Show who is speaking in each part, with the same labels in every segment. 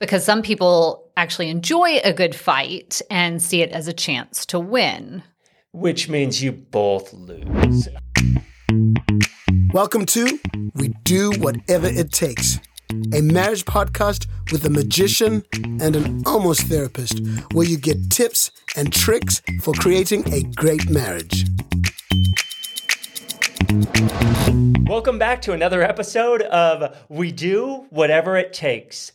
Speaker 1: because some people actually enjoy a good fight and see it as a chance to win.
Speaker 2: Which means you both lose.
Speaker 3: Welcome to We Do Whatever It Takes, a marriage podcast with a magician and an almost therapist, where you get tips and tricks for creating a great marriage.
Speaker 2: Welcome back to another episode of We Do Whatever It Takes.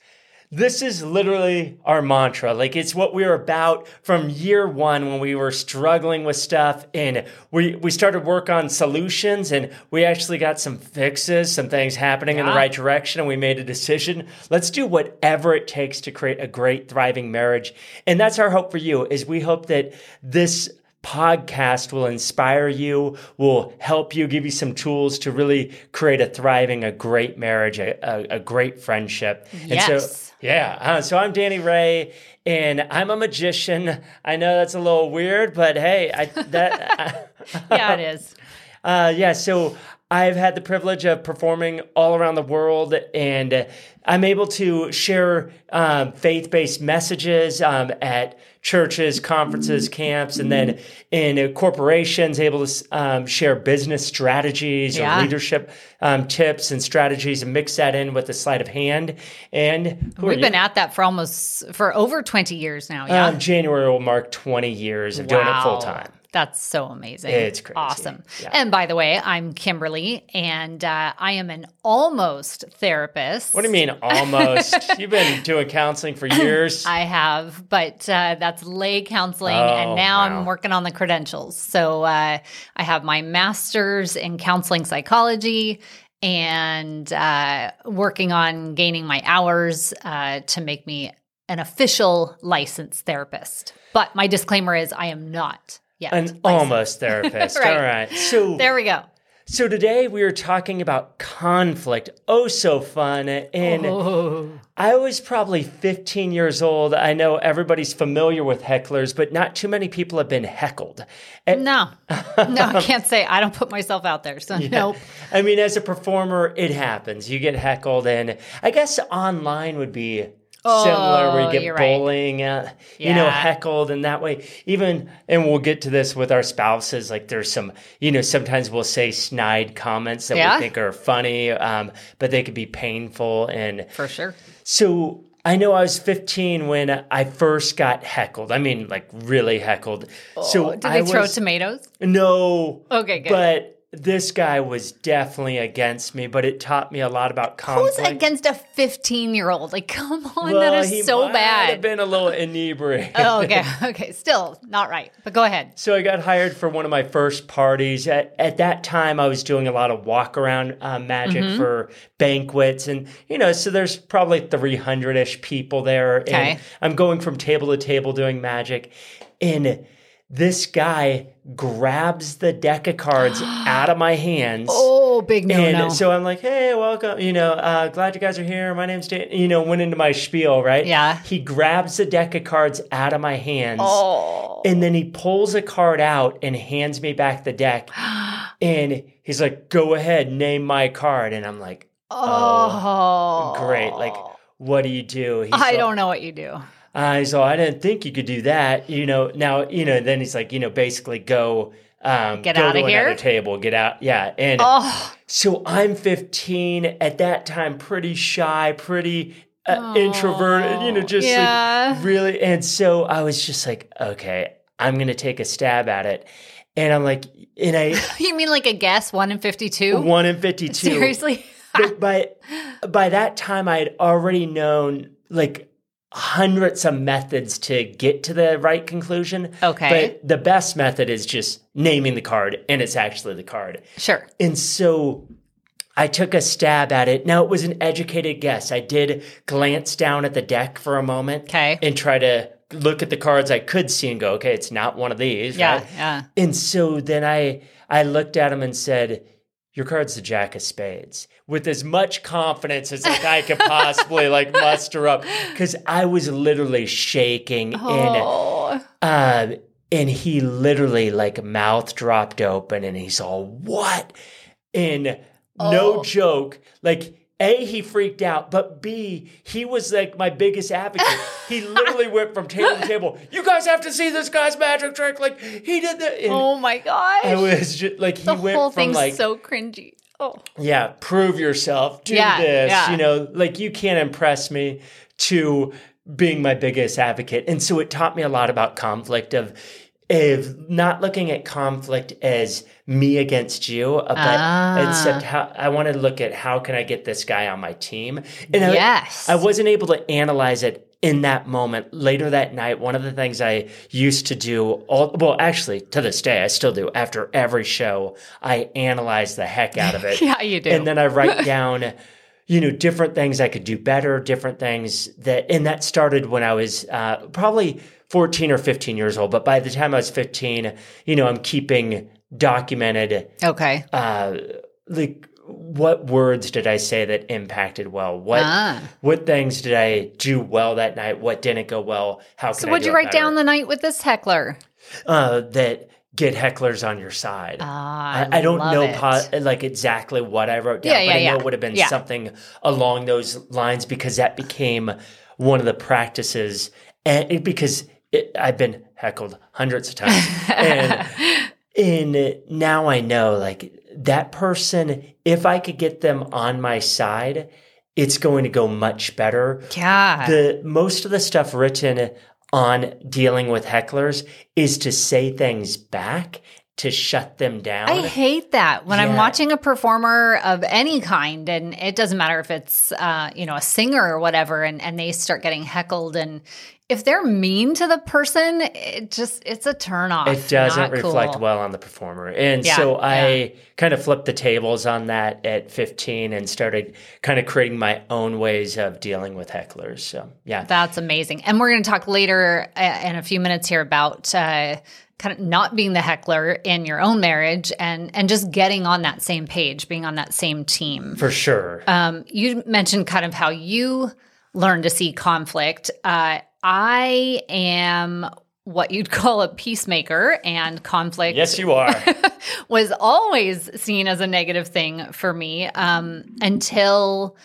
Speaker 2: This is literally our mantra. Like it's what we were about from year one when we were struggling with stuff and we, we started work on solutions and we actually got some fixes, some things happening in the right direction and we made a decision. Let's do whatever it takes to create a great thriving marriage. And that's our hope for you is we hope that this podcast will inspire you, will help you, give you some tools to really create a thriving, a great marriage, a, a, a great friendship. And so,
Speaker 1: Yes.
Speaker 2: yeah. Uh, so I'm Danny Ray, and I'm a magician. I know that's a little weird, but hey, I, that.
Speaker 1: Yeah, it is.
Speaker 2: Uh, yeah, so I've had the privilege of performing all around the world, and I'm able to share um, faith based messages um, at churches, conferences, camps, and then in uh, corporations, able to um, share business strategies
Speaker 1: Yeah.
Speaker 2: or leadership um, tips and strategies and mix that in with a sleight of hand. And
Speaker 1: We've been at that for almost for over 20 years now. Yeah.
Speaker 2: um, January will mark 20 years of doing it full time.
Speaker 1: That's so amazing.
Speaker 2: It's crazy.
Speaker 1: Awesome.
Speaker 2: Yeah.
Speaker 1: And by the way, I'm Kimberly and uh, I am an almost therapist.
Speaker 2: What do you mean almost? You've been doing counseling for years.
Speaker 1: I have, but uh, that's lay counseling,
Speaker 2: Oh,
Speaker 1: and now
Speaker 2: wow.
Speaker 1: I'm working on the credentials. So uh, I have my master's in counseling psychology and uh, working on gaining my hours uh, to make me an official licensed therapist. But my disclaimer is I am not
Speaker 2: An almost therapist.
Speaker 1: Right.
Speaker 2: All right. So
Speaker 1: There we go.
Speaker 2: so today we are talking about conflict. Oh so fun. And
Speaker 1: Oh.
Speaker 2: I was probably 15 years old. I know everybody's familiar with hecklers, but not too many people have been heckled. And
Speaker 1: No, no, I can't say I don't put myself out there. So nope.
Speaker 2: I mean, as a performer, it happens. You get heckled, and I guess online would be similar, where
Speaker 1: Oh,
Speaker 2: you get
Speaker 1: you're right.
Speaker 2: bullying, uh, you know, heckled, and that way, even, and we'll get to this with our spouses. Like, there's some, you know, sometimes we'll say snide comments that
Speaker 1: Yeah.
Speaker 2: we think are funny, um, but they could be painful. And
Speaker 1: For sure.
Speaker 2: so I know I was 15 when I first got heckled. I mean, like really heckled. so
Speaker 1: Oh, Did
Speaker 2: I
Speaker 1: they throw
Speaker 2: was,
Speaker 1: tomatoes?
Speaker 2: no.
Speaker 1: Okay, good.
Speaker 2: But this guy was definitely against me, but it taught me a lot about
Speaker 1: Who's
Speaker 2: conflict.
Speaker 1: against a 15 year old? Like, come on,
Speaker 2: Well,
Speaker 1: that is so bad.
Speaker 2: been a little inebriated.
Speaker 1: oh, okay, okay, still not right. But go ahead.
Speaker 2: So I got hired for one of my first parties. At, at that time, I was doing a lot of walk around uh, magic
Speaker 1: Mm-hmm.
Speaker 2: for banquets, and you know, so there's probably 300 ish people there.
Speaker 1: Okay.
Speaker 2: And I'm going from table to table doing magic, and this guy grabs the deck of cards out of my hands.
Speaker 1: Oh, big no
Speaker 2: and
Speaker 1: no.
Speaker 2: so I'm like, hey, welcome. You know, uh, glad you guys are here. My name's Dan. You know, went into my spiel, right?
Speaker 1: Yeah.
Speaker 2: He grabs the deck of cards out of my hands.
Speaker 1: oh,
Speaker 2: And then he pulls a card out and hands me back the deck. and he's like, go ahead, name my card. And I'm like,
Speaker 1: oh,
Speaker 2: great. Like, what do you do? He's
Speaker 1: I
Speaker 2: like-
Speaker 1: don't know what you do.
Speaker 2: Uh, he's like, I didn't think you could do that. You know, now, you know, then he's like, you know, basically go. Um,
Speaker 1: Get
Speaker 2: go
Speaker 1: outta
Speaker 2: to
Speaker 1: here?
Speaker 2: table, get out. Yeah. And
Speaker 1: Oh,
Speaker 2: so I'm 15 at that time, pretty shy, pretty uh, introverted, you know, just
Speaker 1: yeah.
Speaker 2: like really. And so I was just like, okay, I'm going to take a stab at it. And I'm like, and I,
Speaker 1: you mean like a guess? One in 52?
Speaker 2: one in 52.
Speaker 1: Seriously?
Speaker 2: But by, by that time, I had already known like hundreds of methods to get to the right conclusion.
Speaker 1: Okay.
Speaker 2: But the best method is just naming the card, and it's actually the card.
Speaker 1: sure.
Speaker 2: And so I took a stab at it. Now it was an educated guess. I did glance down at the deck for a moment
Speaker 1: Okay.
Speaker 2: and try to look at the cards I could see and go, okay, it's not one of these.
Speaker 1: Yeah,
Speaker 2: right?
Speaker 1: yeah.
Speaker 2: And so then I I looked at them and said, Your card's the Jack of Spades. With as much confidence as like I could possibly like muster up. Cause I was literally shaking and
Speaker 1: Oh,
Speaker 2: um, and he literally like mouth dropped open and he's all, what? And no
Speaker 1: Oh.
Speaker 2: joke, like A, he freaked out, but B, he was like my biggest advocate. he literally went from table to table. You guys have to see this guy's magic trick. Like he did that. And
Speaker 1: Oh my gosh.
Speaker 2: It was just like he
Speaker 1: the
Speaker 2: went
Speaker 1: whole
Speaker 2: from like
Speaker 1: so cringy. Oh.
Speaker 2: yeah, prove yourself, do
Speaker 1: Yeah,
Speaker 2: this,
Speaker 1: yeah.
Speaker 2: you know, like you can't impress me to being my biggest advocate. And so it taught me a lot about conflict of of not looking at conflict as me against you, uh, but
Speaker 1: Ah.
Speaker 2: except how I want to look at how can I get this guy on my team. And I-
Speaker 1: Yes.
Speaker 2: I, wasn't able to analyze it in that moment. Later that night, one of the things I used to do, all, well, actually to this day, I still do. After every show, I analyze the heck out of it.
Speaker 1: Yeah, you do.
Speaker 2: And then I write down, you know, different things I could do better, different things that, and that started when I was uh, probably 14 or 15 years old. But by the time I was 15, you know, I'm keeping documented,
Speaker 1: okay.
Speaker 2: uh, like, what words did I say that impacted well? What
Speaker 1: Ah.
Speaker 2: what things did I do well that night? What didn't go well? How
Speaker 1: So what'd you write
Speaker 2: better?
Speaker 1: down the night with this heckler?
Speaker 2: uh, that get hecklers on your side.
Speaker 1: Ah,
Speaker 2: I, I don't know
Speaker 1: it.
Speaker 2: po- like exactly what I wrote down,
Speaker 1: Yeah, yeah,
Speaker 2: but I know
Speaker 1: yeah.
Speaker 2: it would have been something along those lines because that became one of the practices. And because it, I've been heckled hundreds of times, and and now I know like that person. If I could get them on my side, it's going to go much better
Speaker 1: Yeah.
Speaker 2: the most of the stuff written on dealing with hecklers is to say things back to shut them down.
Speaker 1: I hate that when I'm watching a performer of any kind, and it doesn't matter if it's uh, you know a singer or whatever, and and they start getting heckled, and if they're mean to the person, it just it's a turn off.
Speaker 2: it doesn't reflect
Speaker 1: cool.
Speaker 2: well on the performer. And
Speaker 1: Yeah,
Speaker 2: so I kind of flipped the tables on that at 15 and started kind of creating my own ways of dealing with hecklers. So, yeah.
Speaker 1: That's amazing. And we're going to talk later uh, in a few minutes here about uh, kind of not being the heckler in your own marriage and and just getting on that same page, being on that same team.
Speaker 2: for sure.
Speaker 1: Um, you mentioned kind of how you learn to see conflict. Uh, I am what you'd call a peacemaker, and conflict
Speaker 2: yes, you are.
Speaker 1: was always seen as a negative thing for me um, until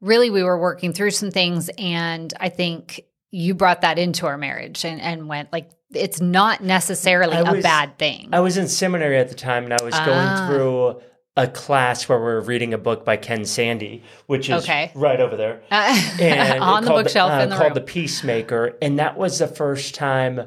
Speaker 1: really we were working through some things. And I think you brought that into our marriage and, and went like, it's not necessarily
Speaker 2: I
Speaker 1: a
Speaker 2: was-
Speaker 1: bad thing.
Speaker 2: I was in seminary at the time and I was
Speaker 1: Ah.
Speaker 2: going through a class where we're reading a book by Ken Sande, which is
Speaker 1: Okay.
Speaker 2: right over there.
Speaker 1: Uh,
Speaker 2: and
Speaker 1: on the bookshelf
Speaker 2: uh,
Speaker 1: in the
Speaker 2: called
Speaker 1: room.
Speaker 2: the Peacemaker, and that was the first time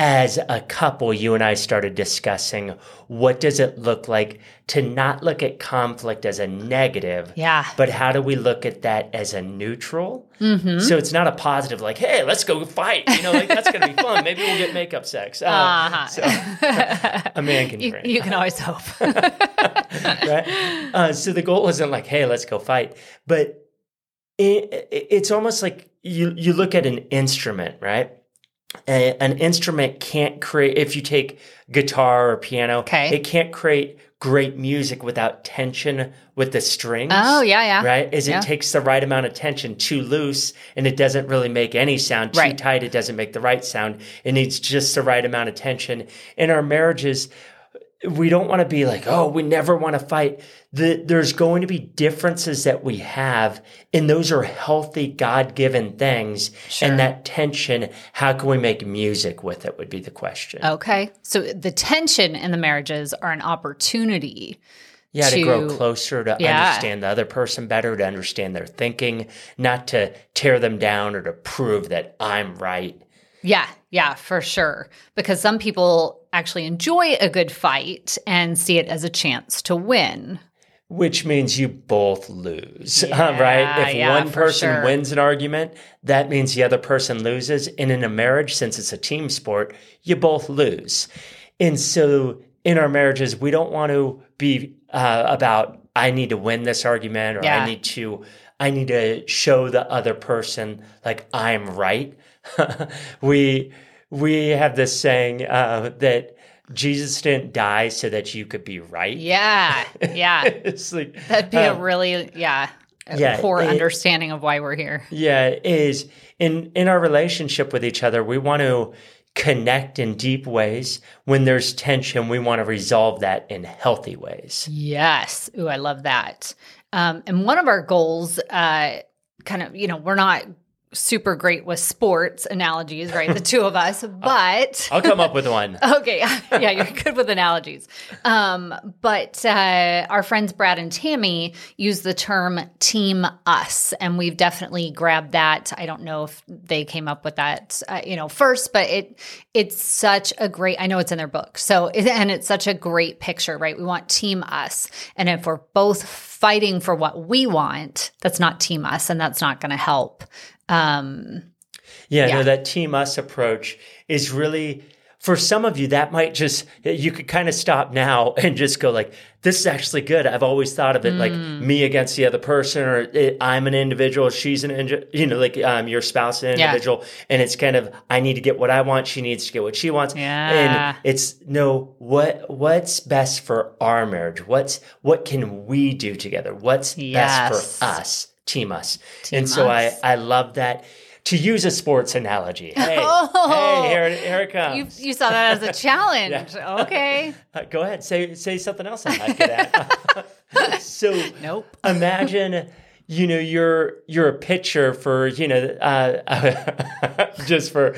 Speaker 2: as a couple you and I started discussing what does it look like to not look at conflict as a negative,
Speaker 1: Yeah.
Speaker 2: but how do we look at that as a neutral?
Speaker 1: Mm-hmm.
Speaker 2: So it's not a positive like, hey, let's go fight. You know, like that's gonna be fun. Maybe we'll get makeup sex. Uh,
Speaker 1: Uh-huh.
Speaker 2: so, a man can
Speaker 1: you,
Speaker 2: dream
Speaker 1: you can always hope.
Speaker 2: right? Uh, so the goal wasn't like, hey, let's go fight, but it- it's almost like you you look at an instrument, right? A- an instrument can't create if you take guitar or piano,
Speaker 1: Okay.
Speaker 2: it can't create great music without tension with the strings.
Speaker 1: oh, yeah, yeah.
Speaker 2: Right? Is
Speaker 1: Yeah.
Speaker 2: it takes the right amount of tension. Too loose and it doesn't really make any sound. Too
Speaker 1: Right.
Speaker 2: tight, it doesn't make the right sound. It needs just the right amount of tension. In our marriages, we don't want to be like, oh, we never want to fight. The, there's going to be differences that we have, and those are healthy, God given things.
Speaker 1: Sure.
Speaker 2: And that tension, how can we make music with it would be the question.
Speaker 1: Okay. So the tension in the marriages are an opportunity.
Speaker 2: yeah, to, grow closer, to
Speaker 1: Yeah.
Speaker 2: understand the other person better, to understand their thinking, not to tear them down or to prove that I'm right.
Speaker 1: Yeah, yeah, for sure. Because some people actually enjoy a good fight and see it as a chance to win.
Speaker 2: Which means you both lose,
Speaker 1: Yeah,
Speaker 2: right? If
Speaker 1: yeah,
Speaker 2: one person
Speaker 1: sure.
Speaker 2: wins an argument, that means the other person loses. And in a marriage, since it's a team sport, you both lose. And so in our marriages, we don't want to be uh, about, I need to win this argument or
Speaker 1: Yeah.
Speaker 2: I need to. I need to show the other person like I'm right. we we have this saying uh, that Jesus didn't die so that you could be right.
Speaker 1: Yeah, yeah.
Speaker 2: it's like
Speaker 1: That'd be a
Speaker 2: um,
Speaker 1: really, yeah, a
Speaker 2: yeah,
Speaker 1: poor
Speaker 2: it-
Speaker 1: understanding of why we're here.
Speaker 2: yeah it is in in our relationship with each other we want to connect in deep ways when there's tension we want to resolve that in healthy ways
Speaker 1: Yes. Ooh, I love that. Um, and one of our goals, uh, kind of, you know, we're not super great with sports analogies, right? The two of us, but
Speaker 2: I'll come up with one.
Speaker 1: okay, yeah, you're good with analogies. Um, but uh, our friends Brad and Tami use the term "team us," and we've definitely grabbed that. I don't know if they came up with that, uh, you know, first, but it it's such a great. I know it's in their book, so and it's such a great picture, right? We want team us, and if we're both fighting for what we want, that's not team us, and that's not going to help. Um,
Speaker 2: Yeah,
Speaker 1: Yeah.
Speaker 2: no, that team us approach is really for some of you that might just you could kind of stop now and just go like this is actually good i've always thought of it like
Speaker 1: Mm.
Speaker 2: me against the other person or it, i'm an individual she's an indi- you know like um, your spouse an
Speaker 1: Yeah.
Speaker 2: individual and it's kind of i need to get what i want she needs to get what she wants
Speaker 1: Yeah.
Speaker 2: and it's no what what's best for our marriage what's what can we do together what's
Speaker 1: Yes.
Speaker 2: best for us team us
Speaker 1: Team
Speaker 2: and so i i love that to use a sports analogy. Hey,
Speaker 1: Oh.
Speaker 2: hey, here, it- here it comes.
Speaker 1: you saw that as a challenge, okay?
Speaker 2: Uh, go ahead, say say something else I'm not at. so
Speaker 1: Nope.
Speaker 2: imagine, you know, you're you're a pitcher for you know, uh, just for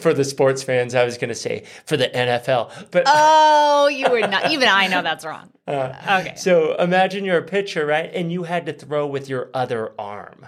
Speaker 2: for the sports fans. I was going to say for the NFL, but
Speaker 1: Oh, you would not. Even I know that's wrong. okay.
Speaker 2: so imagine you're a pitcher, right? And you had to throw with your other arm.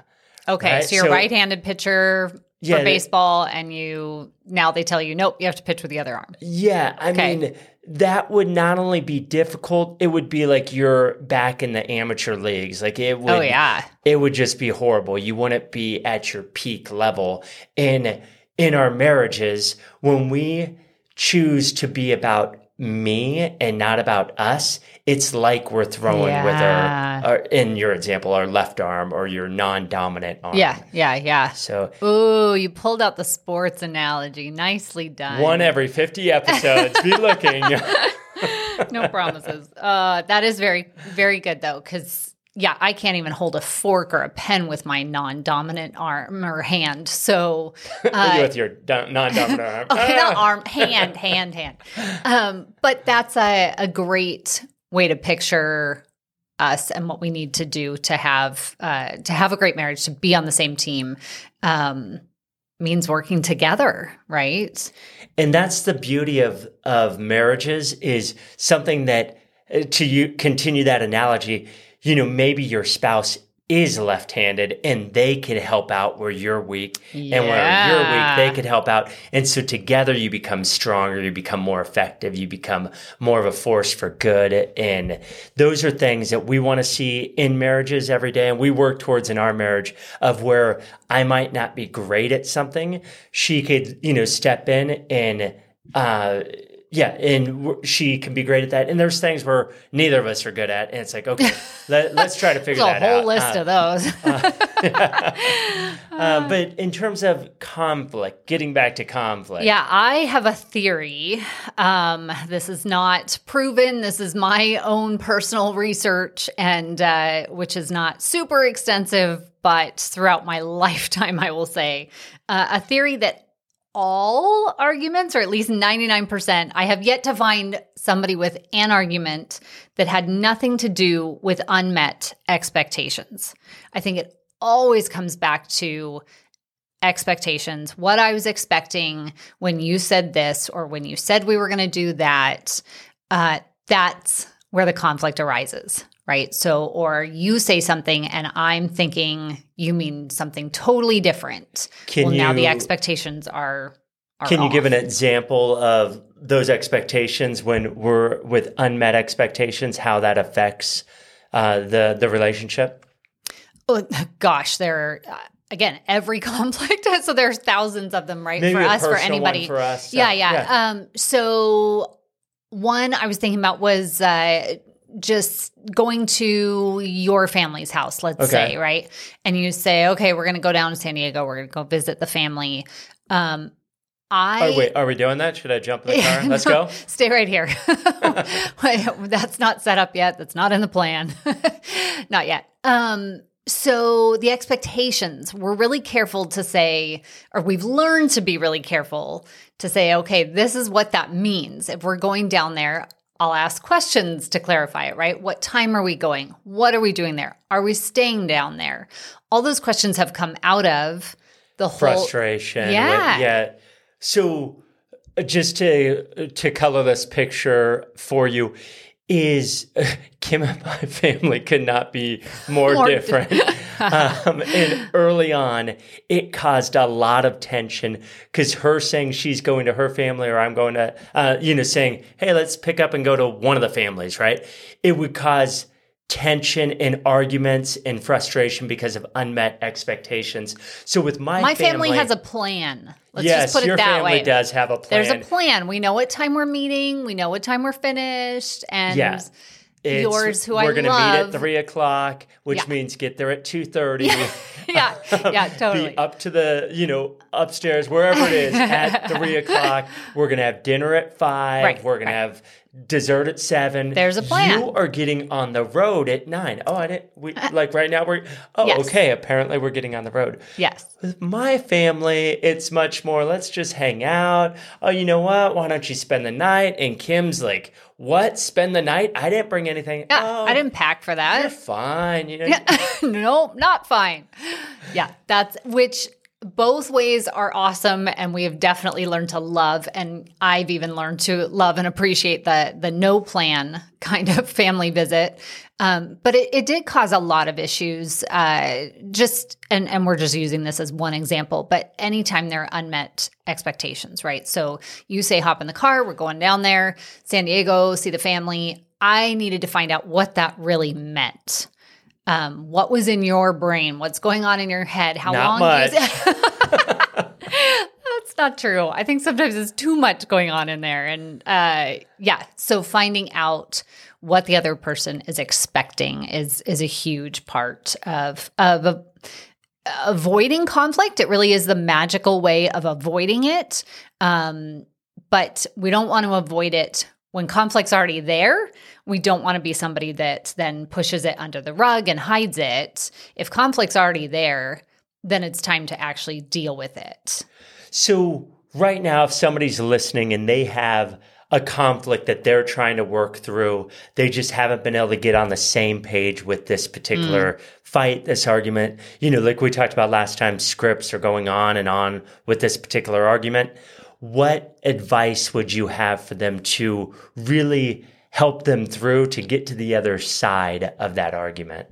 Speaker 1: Okay.
Speaker 2: right,
Speaker 1: So you're a
Speaker 2: so-
Speaker 1: right-handed pitcher for
Speaker 2: Yeah,
Speaker 1: baseball, and you now they tell you nope, you have to pitch with the other arm.
Speaker 2: Yeah, I
Speaker 1: Okay.
Speaker 2: mean that would not only be difficult, it would be like you're back in the amateur leagues. Like it oh, would
Speaker 1: Oh yeah.
Speaker 2: it would just be horrible. You wouldn't be at your peak level. In in our marriages, when we choose to be about me and not about us, it's like we're throwing with our, our in your example, our left arm or your non-dominant arm.
Speaker 1: Yeah. Yeah. Yeah.
Speaker 2: So
Speaker 1: Ooh, you pulled out the sports analogy. Nicely done.
Speaker 2: one every 50 episodes. be looking.
Speaker 1: no promises. Uh, that is very, very good though, because yeah, I can't even hold a fork or a pen with my non-dominant arm or hand. So, uh,
Speaker 2: with your do- non-dominant arm.
Speaker 1: okay, not
Speaker 2: Ah!
Speaker 1: arm, hand, hand, hand. Um, but that's a, a great way to picture us and what we need to do to have uh, to have a great marriage, to be on the same team. Um, means working together, right?
Speaker 2: And that's the beauty of of marriages is something that uh, to you continue that analogy, you know, maybe your spouse is left-handed and they could help out where you're weak. And where you're weak they could help out. And so together you become stronger you become more effective you become more of a force for good. And those are things that we want to see in marriages every day. And we work towards in our marriage of where I might not be great at something. She could you know step in and uh yeah, and she can be great at that. And there's things where neither of us are good at, and it's like, okay, let, us try to figure
Speaker 1: that out.
Speaker 2: a
Speaker 1: whole list
Speaker 2: Uh,
Speaker 1: of those.
Speaker 2: uh, but in terms of conflict, getting back to conflict,
Speaker 1: Yeah, I have a theory. Um, this is not proven. This is my own personal research, and uh, which is not super extensive, but throughout my lifetime, I will say uh, a theory that all arguments, or at least 99%, I have yet to find somebody with an argument that had nothing to do with unmet expectations. I think it always comes back to expectations, what I was expecting when you said this or when you said we were going to do that. Uh, that's where the conflict arises, right? So, or you say something and I'm thinking you mean something totally different.
Speaker 2: Can
Speaker 1: well, now the expectations are. are
Speaker 2: Can you give an example of those expectations when we're with unmet expectations, how that affects uh, the the relationship?
Speaker 1: Oh, gosh, there. Uh, again, every conflict. so there's thousands of them, right?
Speaker 2: Maybe
Speaker 1: for us, for anybody.
Speaker 2: for us.
Speaker 1: Yeah,
Speaker 2: Uh,
Speaker 1: yeah.
Speaker 2: yeah.
Speaker 1: Um, so one I was thinking about was uh, just going to your family's house, let's
Speaker 2: Okay.
Speaker 1: say, right? And you say, okay, we're going to go down to San Diego. We're going to go visit the family. Um, I
Speaker 2: Oh, wait, are we doing that? Should I jump in the car? Let's
Speaker 1: No,
Speaker 2: go.
Speaker 1: Stay right here. That's not set up yet. That's not in the plan. not yet. Um, so the expectations, we're really careful to say, or we've learned to be really careful to say, okay, this is what that means. If we're going down there, I'll ask questions to clarify it, right? What time are we going? What are we doing there? Are we staying down there? All those questions have come out of the whole
Speaker 2: frustration. with-
Speaker 1: Yeah.
Speaker 2: yeah. So uh, just to to color this picture for you is Kim and my family could not be more,
Speaker 1: More
Speaker 2: different. um, and early on, it caused a lot of tension because her saying she's going to her family or I'm going to, uh, you know, saying, hey, let's pick up and go to one of the families, right? It would cause tension and arguments and frustration because of unmet expectations. So with my
Speaker 1: My family, has a plan. Let's
Speaker 2: yes,
Speaker 1: just put it
Speaker 2: your
Speaker 1: that
Speaker 2: family
Speaker 1: way.
Speaker 2: does have a plan.
Speaker 1: There's a plan. We know what time we're meeting. We know what time we're finished. And
Speaker 2: Yeah. It's-
Speaker 1: yours, who I
Speaker 2: we're gonna meet at three o'clock, which
Speaker 1: Yeah.
Speaker 2: means get there at two thirty.
Speaker 1: yeah, yeah, totally.
Speaker 2: Be up to the you know upstairs wherever it is at three o'clock. We're gonna have dinner at five.
Speaker 1: Right,
Speaker 2: we're gonna
Speaker 1: right.
Speaker 2: have dessert at seven.
Speaker 1: There's a plan.
Speaker 2: You are getting on the road at nine. Oh, I didn't. We like right now. We're oh
Speaker 1: Yes.
Speaker 2: okay. Apparently we're getting on the road.
Speaker 1: yes.
Speaker 2: With my family, it's much more, let's just hang out. Oh, you know what? Why don't you spend the night? And Kim's like, what? Spend the night? I didn't bring anything.
Speaker 1: Yeah,
Speaker 2: oh,
Speaker 1: I didn't pack for that.
Speaker 2: You're fine. You know,
Speaker 1: nope, not fine. Yeah, that's which both ways are awesome and we have definitely learned to love and I've even learned to love and appreciate the the no plan kind of family visit. Um, but it, it did cause a lot of issues. Uh, just and and we're just using this as one example, but anytime there are unmet expectations, right? So you say hop in the car, we're going down there, San Diego, see the family. I needed to find out what that really meant um, what was in your brain, what's going on in your head, how
Speaker 2: Not
Speaker 1: long is? That's not true. I think sometimes there's too much going on in there. And uh, yeah, so finding out what the other person is expecting is is a huge part of of a, avoiding conflict. It really is the magical way of avoiding it. Um, but we don't want to avoid it when conflict's already there. We don't want to be somebody that then pushes it under the rug and hides it. If conflict's already there, then it's time to actually deal with it.
Speaker 2: So, right now, if somebody's listening and they have a conflict that they're trying to work through, they just haven't been able to get on the same page with this particular mm. fight, this argument. You know, like we talked about last time, scripts are going on and on with this particular argument. What advice would you have for them to really help them through to get to the other side of that argument?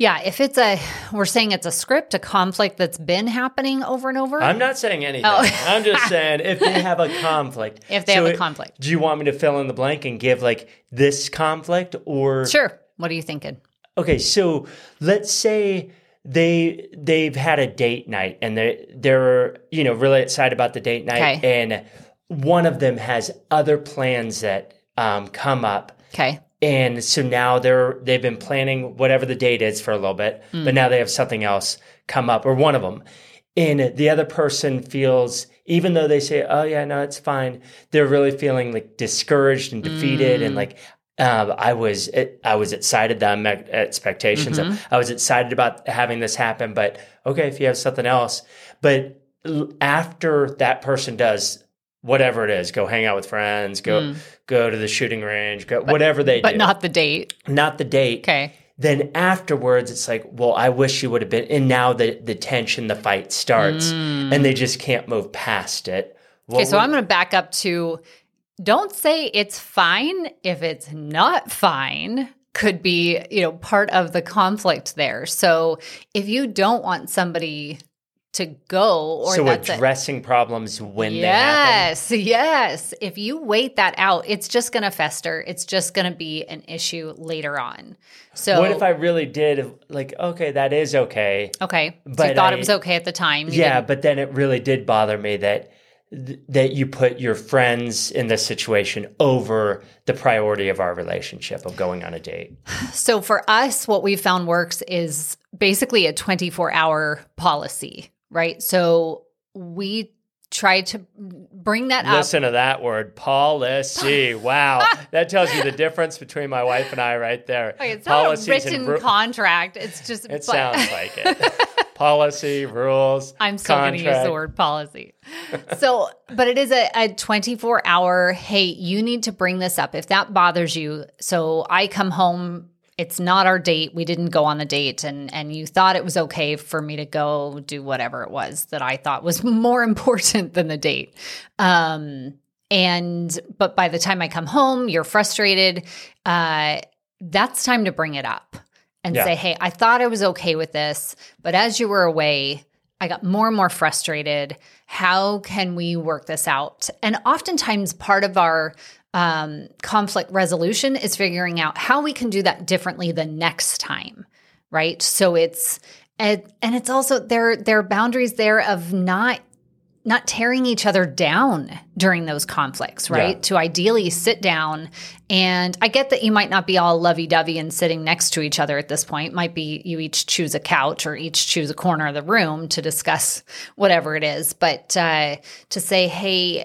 Speaker 1: Yeah, if it's a, we're saying it's a script, a conflict that's been happening over and over.
Speaker 2: I'm not saying anything.
Speaker 1: Oh.
Speaker 2: I'm just saying if they have a conflict.
Speaker 1: If they have a
Speaker 2: it-
Speaker 1: conflict.
Speaker 2: Do you want me to fill in the blank and give like this conflict or
Speaker 1: sure. What are you thinking?
Speaker 2: Okay, so let's say they they've had a date night and they they're you know really excited about the date night
Speaker 1: Okay.
Speaker 2: and one of them has other plans that um, come up
Speaker 1: Okay.
Speaker 2: And so now they're they've been planning whatever the date is for a little bit,
Speaker 1: Hmm.
Speaker 2: but now they have something else come up, or one of them. And the other person feels, even though they say, "Oh yeah, no, it's fine," they're really feeling like discouraged and defeated,
Speaker 1: Hmm.
Speaker 2: and like um, I was, I was excited. The unmet expectations.
Speaker 1: Mm-hmm.
Speaker 2: I was excited about having this happen, but okay, if you have something else, but after that person does whatever it is, go hang out with friends, go mm. go to the shooting range, go whatever they.
Speaker 1: But
Speaker 2: do,
Speaker 1: not the date.
Speaker 2: not the date.
Speaker 1: Okay.
Speaker 2: Then afterwards, it's like, well, I wish you would have been. And now the the tension, the fight starts, mm. and they just can't move past it.
Speaker 1: Okay, so I'm going to back up to don't say it's fine if it's not fine could be, you know, part of the conflict there. So if you don't want somebody to go or
Speaker 2: so addressing problems when they happen.
Speaker 1: Yes, yes. If you wait that out, it's just going to fester. It's just going to be an issue later on. So
Speaker 2: What if I really did like, okay, that is okay.
Speaker 1: Okay. so you
Speaker 2: But
Speaker 1: thought
Speaker 2: I-
Speaker 1: it was okay at the time. You
Speaker 2: yeah,
Speaker 1: didn't-
Speaker 2: but then it really did bother me that that you put your friends in this situation over the priority of our relationship of going on a date.
Speaker 1: So for us, what we found works is basically a 24 hour policy, right? So we try to bring that up.
Speaker 2: Listen to that word, policy. Wow, that tells you the difference between my wife and I right there.
Speaker 1: Okay, it's not a written contract. It's just
Speaker 2: It
Speaker 1: but-
Speaker 2: sounds like it. Policy, rules.
Speaker 1: I'm still going to use the word policy. So, but it is a, a 24 hour, hey, you need to bring this up if that bothers you. So I come home, it's not our date. We didn't go on the date and and you thought it was okay for me to go do whatever it was that I thought was more important than the date. Um and but by the time I come home, you're frustrated. Uh that's time to bring it up and
Speaker 2: Yeah.
Speaker 1: say, "Hey, I thought I was okay with this, but as you were away, I got more and more frustrated. How can we work this out? And oftentimes, part of our um, conflict resolution is figuring out how we can do that differently the next time, right? So it's and, and it's also there there are boundaries there of not not tearing each other down during those conflicts, right?
Speaker 2: Yeah.
Speaker 1: To ideally sit down and I get that you might not be all lovey-dovey and sitting next to each other at this point. Might be you each choose a couch or each choose a corner of the room to discuss whatever it is. But uh, to say, hey,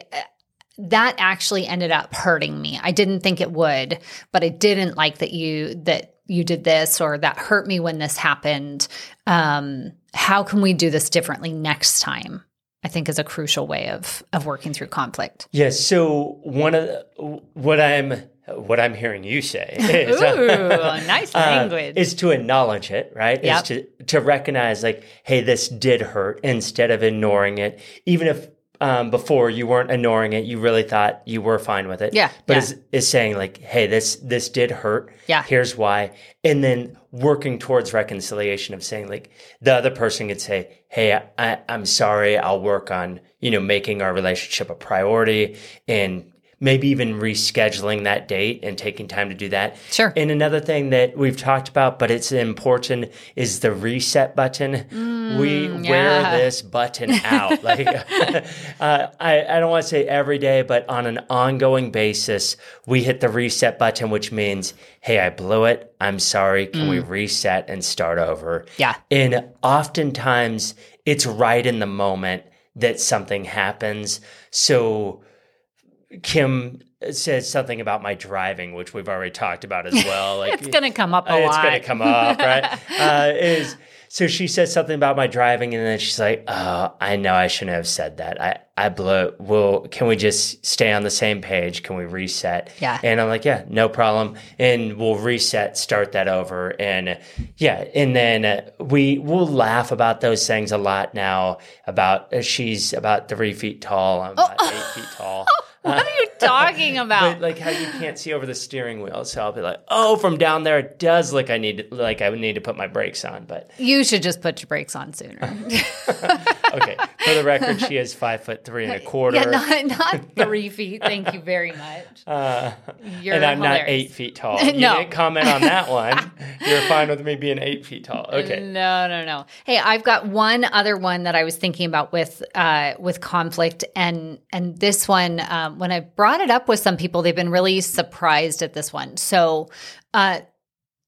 Speaker 1: that actually ended up hurting me. I didn't think it would, but I didn't like that you that you did this or that hurt me when this happened. Um, how can we do this differently next time? I think is a crucial way of of working through conflict.
Speaker 2: Yes. so one of the, what I'm what I'm hearing you say is,
Speaker 1: Ooh, nice
Speaker 2: uh,
Speaker 1: language.
Speaker 2: is to acknowledge it, right?
Speaker 1: Yep.
Speaker 2: Is to to recognize like, hey, this did hurt, instead of ignoring it, even if. Um, before you weren't ignoring it, you really thought you were fine with it.
Speaker 1: Yeah,
Speaker 2: but
Speaker 1: yeah.
Speaker 2: is is saying like, hey, this this did hurt.
Speaker 1: Yeah.
Speaker 2: here's why, and then working towards reconciliation of saying like the other person could say, hey, I, I'm sorry, I'll work on you know making our relationship a priority and maybe even rescheduling that date and taking time to do that.
Speaker 1: Sure.
Speaker 2: And another thing that we've talked about, but it's important, is the reset button. we wear
Speaker 1: Mm,
Speaker 2: this button out. like, uh, I, I don't want to say every day, but on an ongoing basis, we hit the reset button, which means, hey, I blew it. I'm sorry. Can we reset and start over?
Speaker 1: Mm. Yeah.
Speaker 2: And oftentimes, it's right in the moment that something happens. So, Kim says something about my driving, which we've already talked about as well. Like
Speaker 1: it's going to come up a
Speaker 2: uh,
Speaker 1: lot.
Speaker 2: it's going to come up, right? uh, is so she says something about my driving, and then she's like, "Oh, I know I shouldn't have said that. I I blew. Well, can we just stay on the same page? Can we reset?"
Speaker 1: Yeah.
Speaker 2: And I'm like, "Yeah, no problem." And we'll reset, start that over, and yeah, and then uh, we we'll laugh about those things a lot now. About uh, she's about three feet tall. I'm about eight feet tall.
Speaker 1: what are you talking about?
Speaker 2: But like how you can't see over the steering wheel, so I'll be like, "Oh, from down there, it does look I need like I would need to put my brakes on." But
Speaker 1: you should just put your brakes on sooner.
Speaker 2: okay, for the record, she is five foot three and a quarter,
Speaker 1: yeah, not, not three feet. Thank you very much.
Speaker 2: uh,
Speaker 1: You're
Speaker 2: and I'm not eight feet tall. You
Speaker 1: No.
Speaker 2: didn't comment on that one. You're fine with me being eight feet tall. Okay,
Speaker 1: No, no, no. Hey, I've got one other one that I was thinking about with uh, with conflict, and and this one, um, when I brought it up with some people, they've been really surprised at this one. So, uh,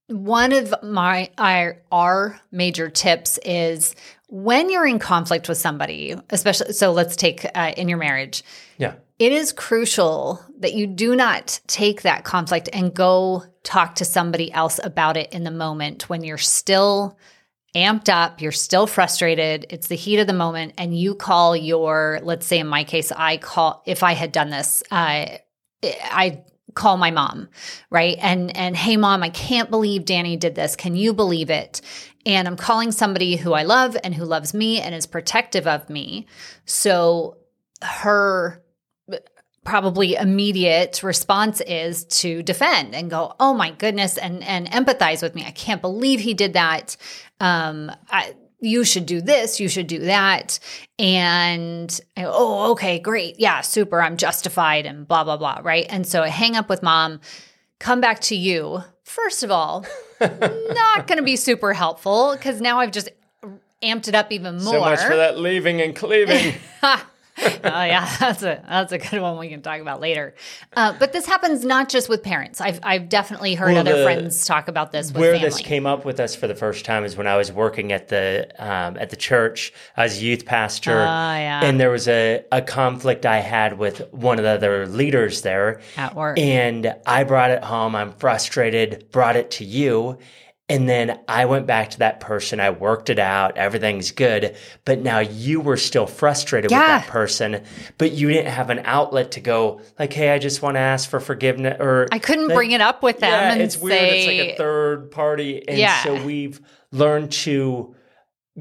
Speaker 1: one of my our, our major tips is when you're in conflict with somebody, especially. So let's take uh, in your marriage.
Speaker 2: yeah,
Speaker 1: It is crucial that you do not take that conflict and go talk to somebody else about it in the moment when you're still amped up, you're still frustrated, it's the heat of the moment, and you call your, let's say in my case, I call, if I had done this, uh, I call my mom, right? And and hey mom, I can't believe Danny did this. Can you believe it? And I'm calling somebody who I love and who loves me and is protective of me. So her probably immediate response is to defend and go, "Oh my goodness," and and empathize with me. I can't believe he did that. Um, I, you should do this. You should do that. And I oh, okay, great, yeah, super. I'm justified, and blah blah blah, right? And so I hang up with mom, come back to you. First of all, not going to be super helpful because now I've just amped it up even more.
Speaker 2: so much for that leaving and cleaving.
Speaker 1: oh yeah, that's a that's a good one we can talk about later. Uh, but this happens not just with parents. I've I've definitely heard
Speaker 2: Well,
Speaker 1: other
Speaker 2: the-
Speaker 1: friends talk about this with
Speaker 2: Where
Speaker 1: family.
Speaker 2: this came up with us for the first time is when I was working at the um, at the church. as a youth pastor,
Speaker 1: Ah, yeah.
Speaker 2: and there was a, a conflict I had with one of the other leaders there
Speaker 1: At work.
Speaker 2: and I brought it home. I'm frustrated. Brought it to you. And then I went back to that person. I worked it out. Everything's good. But now you were still frustrated with that person, but you didn't have an outlet to go like, Hey, I just want to ask for forgiveness or
Speaker 1: I couldn't
Speaker 2: like,
Speaker 1: bring it up with them
Speaker 2: yeah, it's weird.
Speaker 1: say,
Speaker 2: It's like a third party. And
Speaker 1: Yeah.
Speaker 2: so we've learned to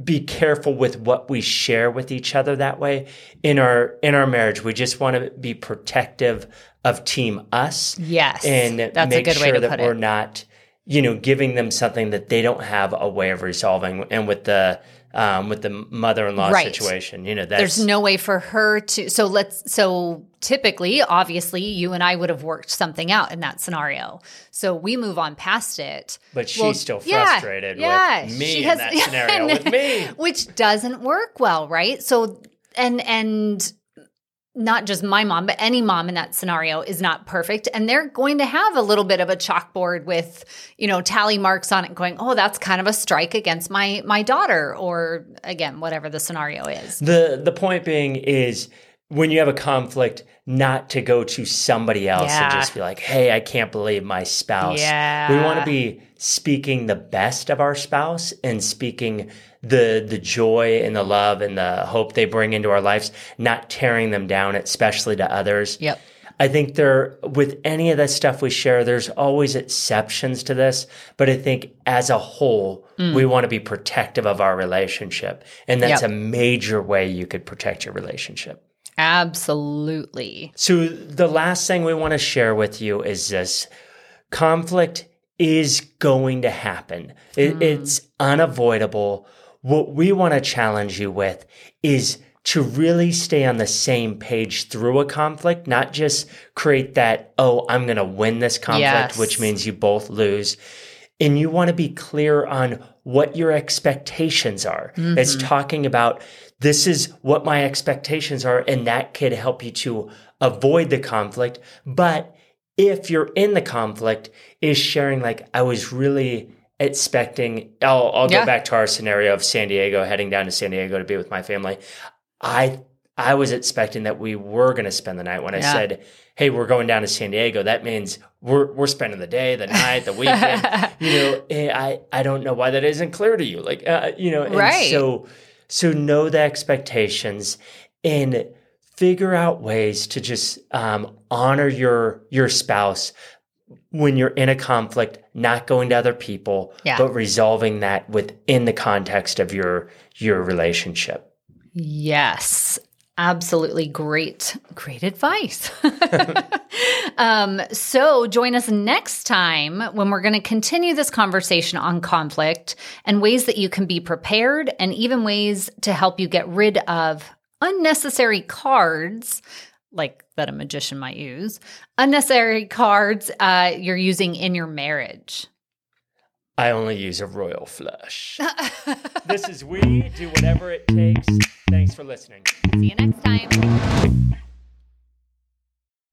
Speaker 2: be careful with what we share with each other that way in our in our marriage. We just want to be protective of team us
Speaker 1: yes,
Speaker 2: and
Speaker 1: that's
Speaker 2: make
Speaker 1: a good
Speaker 2: sure
Speaker 1: way to
Speaker 2: that
Speaker 1: put
Speaker 2: we're
Speaker 1: it.
Speaker 2: not, you know, giving them something that they don't have a way of resolving. And with the um, with the mother-in-law
Speaker 1: Right.
Speaker 2: situation, you know, that's
Speaker 1: There's no way for her to. So let's. So typically, obviously, you and I would have worked something out in that scenario. So we move on past it.
Speaker 2: but she's
Speaker 1: Well,
Speaker 2: still frustrated
Speaker 1: yeah,
Speaker 2: with me
Speaker 1: she
Speaker 2: in
Speaker 1: has-
Speaker 2: that scenario with me.
Speaker 1: which doesn't work well, right? So and and not just my mom, but any mom in that scenario is not perfect. And they're going to have a little bit of a chalkboard with, you know, tally marks on it going, oh, that's kind of a strike against my my daughter, or again, whatever the scenario is.
Speaker 2: The the point being is when you have a conflict, not to go to somebody else and just be like, "Hey, I can't believe my spouse."
Speaker 1: Yeah.
Speaker 2: we want to be speaking the best of our spouse and speaking the the joy and the love and the hope they bring into our lives, not tearing them down, especially to others.
Speaker 1: Yep.
Speaker 2: I think there, with any of the stuff we share, there's always exceptions to this. But I think as a whole, mm. we want to be protective of our relationship. And that's
Speaker 1: Yep.
Speaker 2: a major way you could protect your relationship.
Speaker 1: Absolutely.
Speaker 2: So the last thing we want to share with you is this conflict is going to happen. It, mm. It's unavoidable. What we want to challenge you with is to really stay on the same page through a conflict, not just create that, oh, I'm going to win this conflict,
Speaker 1: Yes.
Speaker 2: which means you both lose. And you want to be clear on what your expectations are. It's mm-hmm. talking about this is what my expectations are, and that could help you to avoid the conflict. But if you're in the conflict, is sharing like I was really expecting. I'll, I'll
Speaker 1: Yeah.
Speaker 2: go back to our scenario of San Diego, heading down to San Diego to be with my family. I I was expecting that we were going to spend the night. When I said, "Hey, we're going down to San Diego," that means we're we're spending the day, the night, the weekend. you know, eh, I I don't know why that isn't clear to you. Like, uh, you know, and
Speaker 1: Right.
Speaker 2: So so know the expectations and figure out ways to just um, honor your your spouse when you're in a conflict, not going to other people,
Speaker 1: Yeah.
Speaker 2: but resolving that within the context of your your relationship.
Speaker 1: Yes, absolutely great, great advice. um, so join us next time when we're going to continue this conversation on conflict and ways that you can be prepared, and even ways to help you get rid of unnecessary cards. Like that a magician might use, unnecessary cards uh, you're using in your marriage.
Speaker 2: I only use a royal flush. this is we do whatever it takes. Thanks for listening.
Speaker 1: See you next time.